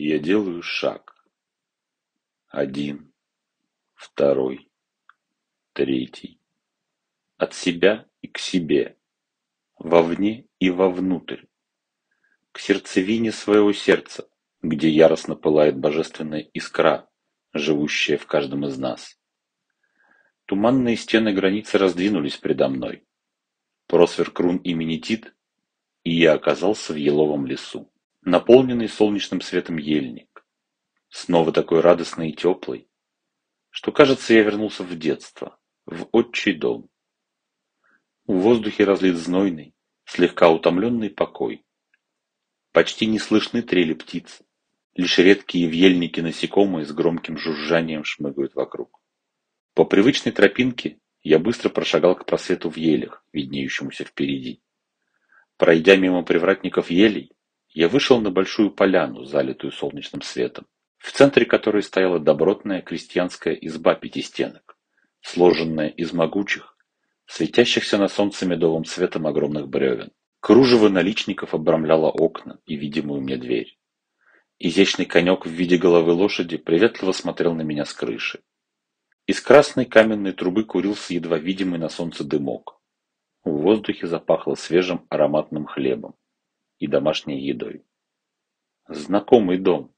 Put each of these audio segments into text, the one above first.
Я делаю шаг. Один, второй, третий. От себя и к себе, вовне и вовнутрь, к сердцевине своего сердца, где яростно пылает божественная искра, живущая в каждом из нас. Туманные стены границы раздвинулись предо мной. Просверк рун имени Тит, и я оказался в еловом лесу наполненный солнечным светом ельник, снова такой радостный и теплый, что, кажется, я вернулся в детство, в отчий дом. В воздухе разлит знойный, слегка утомленный покой. Почти не слышны трели птиц, лишь редкие в ельнике насекомые с громким жужжанием шмыгают вокруг. По привычной тропинке я быстро прошагал к просвету в елях, виднеющемуся впереди. Пройдя мимо привратников елей, я вышел на большую поляну, залитую солнечным светом, в центре которой стояла добротная крестьянская изба пятистенок, сложенная из могучих, светящихся на солнце медовым светом огромных бревен. Кружево наличников обрамляло окна и видимую мне дверь. Изящный конек в виде головы лошади приветливо смотрел на меня с крыши. Из красной каменной трубы курился едва видимый на солнце дымок. В воздухе запахло свежим ароматным хлебом и домашней едой. Знакомый дом.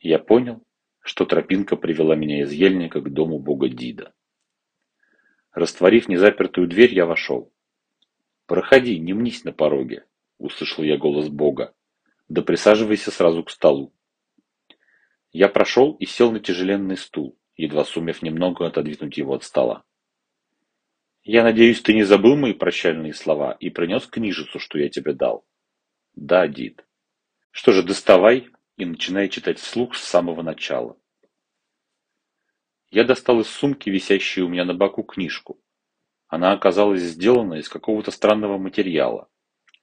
Я понял, что тропинка привела меня из ельника к дому бога Дида. Растворив незапертую дверь, я вошел. «Проходи, не мнись на пороге», — услышал я голос бога. «Да присаживайся сразу к столу». Я прошел и сел на тяжеленный стул, едва сумев немного отодвинуть его от стола. «Я надеюсь, ты не забыл мои прощальные слова и принес книжицу, что я тебе дал?» Да, Дид. Что же, доставай и начинай читать вслух с самого начала. Я достал из сумки, висящей у меня на боку, книжку. Она оказалась сделана из какого-то странного материала.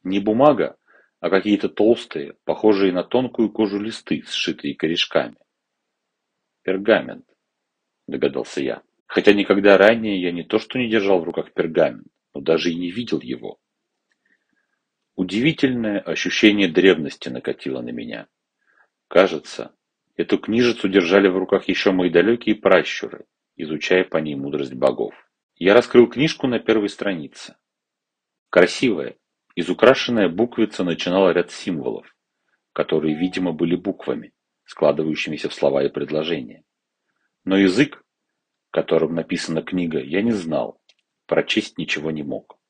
Не бумага, а какие-то толстые, похожие на тонкую кожу листы, сшитые корешками. Пергамент, догадался я. Хотя никогда ранее я не то что не держал в руках пергамент, но даже и не видел его. Удивительное ощущение древности накатило на меня. Кажется, эту книжицу держали в руках еще мои далекие пращуры, изучая по ней мудрость богов. Я раскрыл книжку на первой странице. Красивая, изукрашенная буквица начинала ряд символов, которые, видимо, были буквами, складывающимися в слова и предложения. Но язык, которым написана книга, я не знал, прочесть ничего не мог.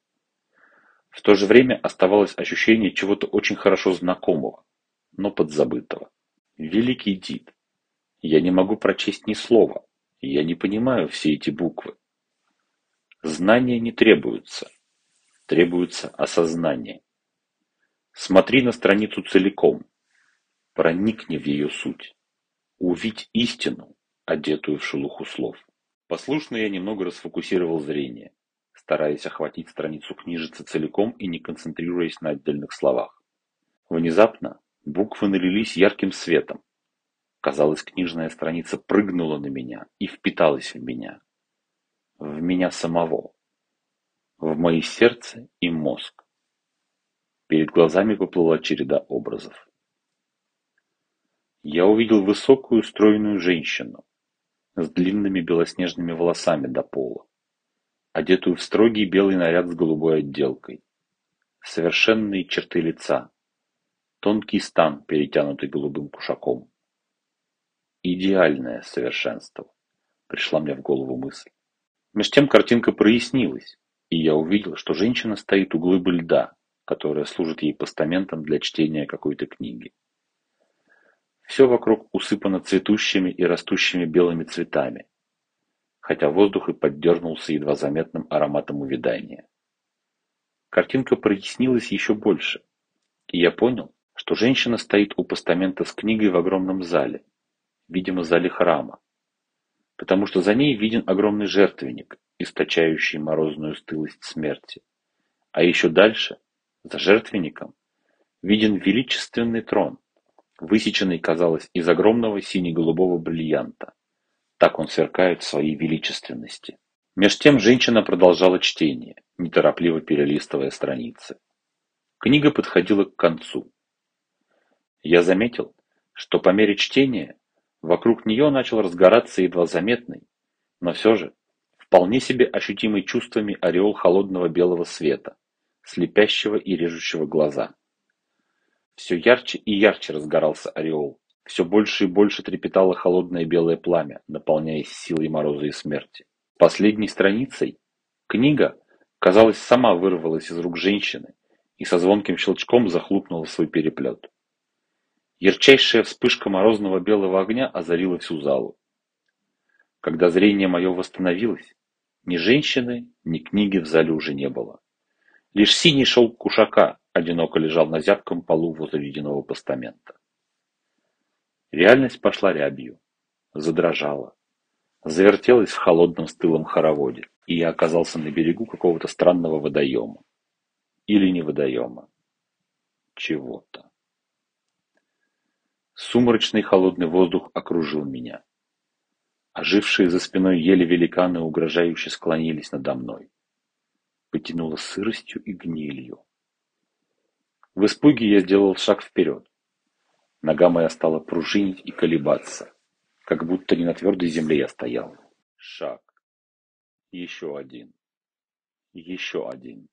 В то же время оставалось ощущение чего-то очень хорошо знакомого, но подзабытого. Великий Дид. Я не могу прочесть ни слова. Я не понимаю все эти буквы. Знания не требуются. Требуется осознание. Смотри на страницу целиком. Проникни в ее суть. Увидь истину, одетую в шелуху слов. Послушно я немного расфокусировал зрение стараясь охватить страницу книжицы целиком и не концентрируясь на отдельных словах. Внезапно буквы налились ярким светом. Казалось, книжная страница прыгнула на меня и впиталась в меня. В меня самого. В мои сердце и мозг. Перед глазами поплыла череда образов. Я увидел высокую стройную женщину с длинными белоснежными волосами до пола одетую в строгий белый наряд с голубой отделкой. Совершенные черты лица. Тонкий стан, перетянутый голубым кушаком. Идеальное совершенство. Пришла мне в голову мысль. Меж тем картинка прояснилась, и я увидел, что женщина стоит у глыбы льда, которая служит ей постаментом для чтения какой-то книги. Все вокруг усыпано цветущими и растущими белыми цветами, хотя воздух и поддернулся едва заметным ароматом увядания. Картинка прояснилась еще больше, и я понял, что женщина стоит у постамента с книгой в огромном зале, видимо, зале храма, потому что за ней виден огромный жертвенник, источающий морозную стылость смерти. А еще дальше, за жертвенником, виден величественный трон, высеченный, казалось, из огромного сине-голубого бриллианта. Так он сверкает в своей величественности. Меж тем женщина продолжала чтение, неторопливо перелистывая страницы. Книга подходила к концу. Я заметил, что по мере чтения вокруг нее начал разгораться едва заметный, но все же вполне себе ощутимый чувствами ореол холодного белого света, слепящего и режущего глаза. Все ярче и ярче разгорался ореол, все больше и больше трепетало холодное белое пламя, наполняясь силой мороза и смерти. Последней страницей книга, казалось, сама вырвалась из рук женщины и со звонким щелчком захлопнула свой переплет. Ярчайшая вспышка морозного белого огня озарила всю залу. Когда зрение мое восстановилось, ни женщины, ни книги в зале уже не было. Лишь синий шелк кушака одиноко лежал на зябком полу возле ледяного постамента. Реальность пошла рябью, задрожала, завертелась в холодном стылом хороводе, и я оказался на берегу какого-то странного водоема. Или не водоема. Чего-то. Сумрачный холодный воздух окружил меня. Ожившие за спиной ели великаны угрожающе склонились надо мной. Потянуло сыростью и гнилью. В испуге я сделал шаг вперед. Нога моя стала пружинить и колебаться, как будто не на твердой земле я стоял. Шаг. Еще один. Еще один.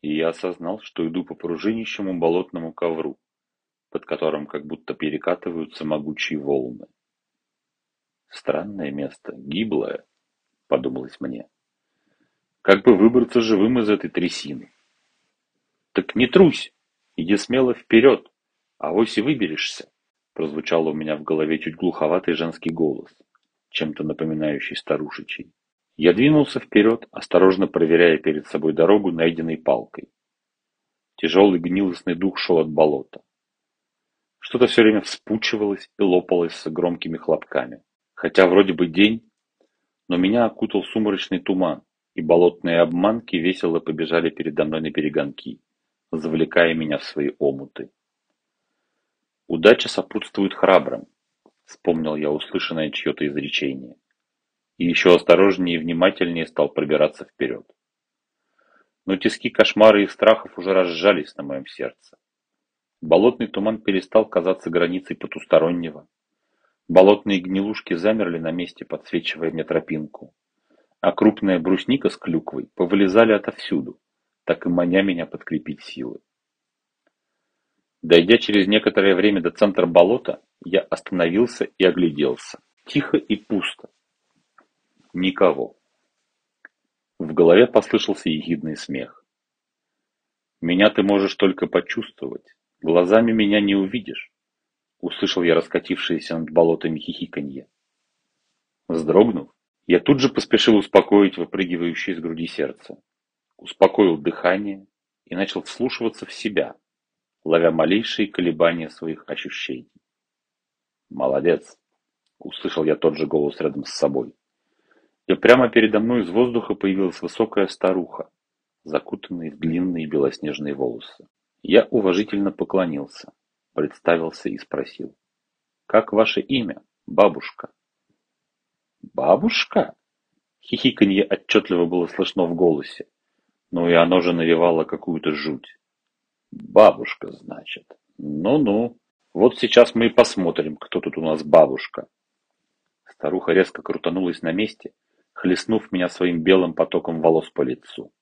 И я осознал, что иду по пружинищему болотному ковру, под которым как будто перекатываются могучие волны. Странное место, гиблое, подумалось мне. Как бы выбраться живым из этой трясины? Так не трусь, иди смело вперед, а вось и выберешься, прозвучал у меня в голове чуть глуховатый женский голос, чем-то напоминающий старушечий. Я двинулся вперед, осторожно проверяя перед собой дорогу, найденной палкой. Тяжелый гнилостный дух шел от болота. Что-то все время вспучивалось и лопалось с громкими хлопками. Хотя вроде бы день, но меня окутал сумрачный туман, и болотные обманки весело побежали передо мной на перегонки, завлекая меня в свои омуты. «Удача сопутствует храбрым», — вспомнил я услышанное чье-то изречение, и еще осторожнее и внимательнее стал пробираться вперед. Но тиски кошмара и страхов уже разжались на моем сердце. Болотный туман перестал казаться границей потустороннего, Болотные гнилушки замерли на месте, подсвечивая мне тропинку. А крупная брусника с клюквой повылезали отовсюду, так и маня меня подкрепить силы. Дойдя через некоторое время до центра болота, я остановился и огляделся. Тихо и пусто. Никого. В голове послышался ехидный смех. Меня ты можешь только почувствовать. Глазами меня не увидишь. Услышал я раскатившееся над болотами хихиканье. Вздрогнув, я тут же поспешил успокоить выпрыгивающее из груди сердце. Успокоил дыхание и начал вслушиваться в себя, ловя малейшие колебания своих ощущений. «Молодец!» — услышал я тот же голос рядом с собой. И прямо передо мной из воздуха появилась высокая старуха, закутанная в длинные белоснежные волосы. Я уважительно поклонился представился и спросил. «Как ваше имя, бабушка?» «Бабушка?» Хихиканье отчетливо было слышно в голосе, но и оно же навевало какую-то жуть. «Бабушка, значит. Ну-ну. Вот сейчас мы и посмотрим, кто тут у нас бабушка». Старуха резко крутанулась на месте, хлестнув меня своим белым потоком волос по лицу.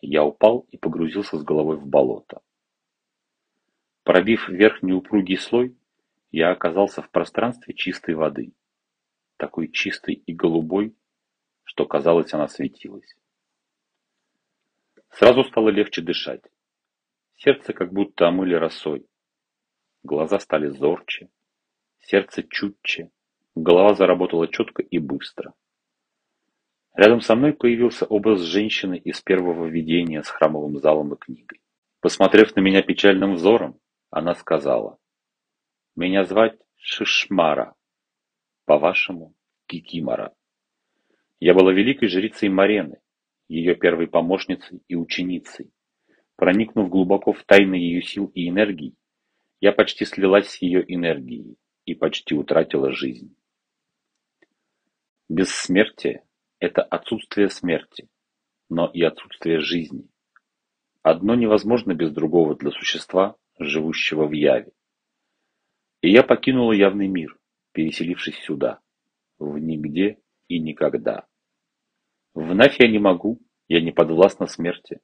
Я упал и погрузился с головой в болото. Пробив верхний упругий слой, я оказался в пространстве чистой воды, такой чистой и голубой, что казалось, она светилась. Сразу стало легче дышать. Сердце как будто омыли росой. Глаза стали зорче, сердце чутче, голова заработала четко и быстро. Рядом со мной появился образ женщины из первого видения с храмовым залом и книгой. Посмотрев на меня печальным взором, она сказала, «Меня звать Шишмара, по-вашему Кикимора. Я была великой жрицей Марены, ее первой помощницей и ученицей. Проникнув глубоко в тайны ее сил и энергий, я почти слилась с ее энергией и почти утратила жизнь. Бессмертие – это отсутствие смерти, но и отсутствие жизни. Одно невозможно без другого для существа, живущего в яве. И я покинула явный мир, переселившись сюда, в нигде и никогда. Вновь я не могу, я не подвластна смерти.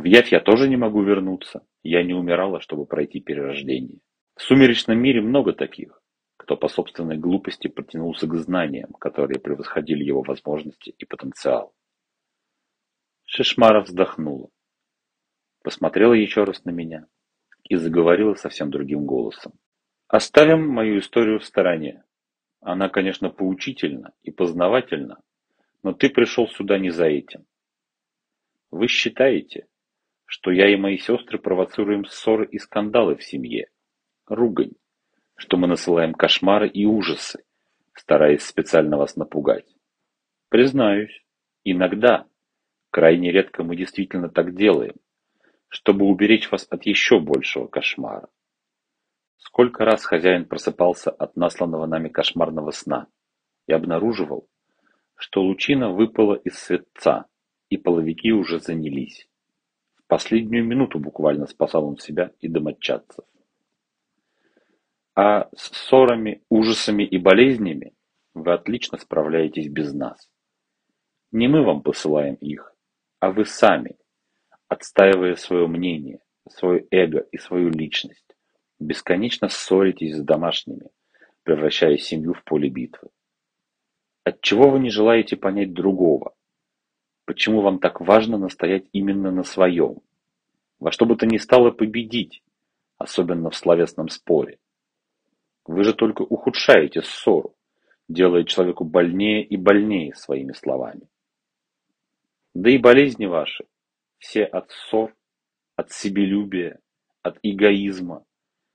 В явь я тоже не могу вернуться, я не умирала, чтобы пройти перерождение. В сумеречном мире много таких, кто по собственной глупости протянулся к знаниям, которые превосходили его возможности и потенциал. Шишмара вздохнула, посмотрела еще раз на меня и заговорила совсем другим голосом. Оставим мою историю в стороне. Она, конечно, поучительна и познавательна, но ты пришел сюда не за этим. Вы считаете, что я и мои сестры провоцируем ссоры и скандалы в семье, ругань, что мы насылаем кошмары и ужасы, стараясь специально вас напугать. Признаюсь, иногда, крайне редко мы действительно так делаем, чтобы уберечь вас от еще большего кошмара. Сколько раз хозяин просыпался от насланного нами кошмарного сна и обнаруживал, что лучина выпала из светца, и половики уже занялись. Последнюю минуту буквально спасал он себя и домочадцев. А с ссорами, ужасами и болезнями вы отлично справляетесь без нас. Не мы вам посылаем их, а вы сами, отстаивая свое мнение, свое эго и свою личность, бесконечно ссоритесь с домашними, превращая семью в поле битвы. Отчего вы не желаете понять другого? Почему вам так важно настоять именно на своем? Во что бы то ни стало победить, особенно в словесном споре. Вы же только ухудшаете ссору, делая человеку больнее и больнее своими словами. Да и болезни ваши, все от ссор, от себелюбия, от эгоизма,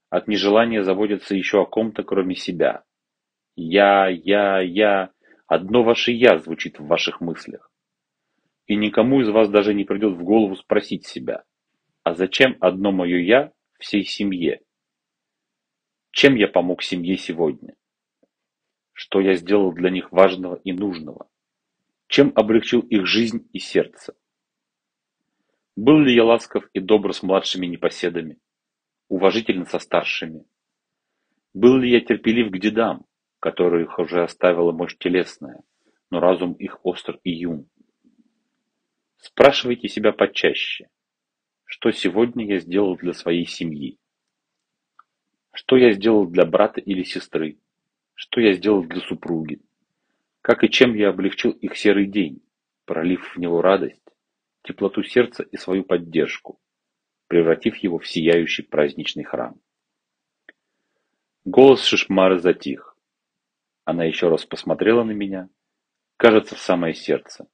от нежелания заботиться еще о ком-то, кроме себя. Я, я, я, одно ваше «я» звучит в ваших мыслях. И никому из вас даже не придет в голову спросить себя, а зачем одно мое «я» всей семье? Чем я помог семье сегодня? Что я сделал для них важного и нужного? Чем облегчил их жизнь и сердце? Был ли я ласков и добр с младшими непоседами, уважительно со старшими? Был ли я терпелив к дедам, которых уже оставила мощь телесная, но разум их остр и юн? Спрашивайте себя почаще, что сегодня я сделал для своей семьи? Что я сделал для брата или сестры? Что я сделал для супруги? Как и чем я облегчил их серый день, пролив в него радость, теплоту сердца и свою поддержку, превратив его в сияющий праздничный храм. Голос Шишмары затих. Она еще раз посмотрела на меня, кажется, в самое сердце.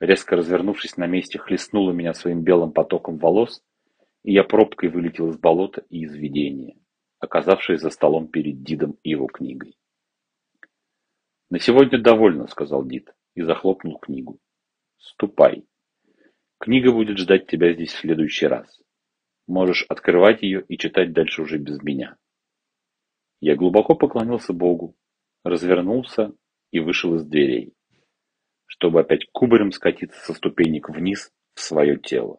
Резко развернувшись на месте, хлестнула меня своим белым потоком волос, и я пробкой вылетел из болота и из видения, оказавшись за столом перед Дидом и его книгой. «На сегодня довольно», — сказал Дид и захлопнул книгу. Ступай. Книга будет ждать тебя здесь в следующий раз. Можешь открывать ее и читать дальше уже без меня. Я глубоко поклонился Богу, развернулся и вышел из дверей, чтобы опять кубарем скатиться со ступенек вниз в свое тело.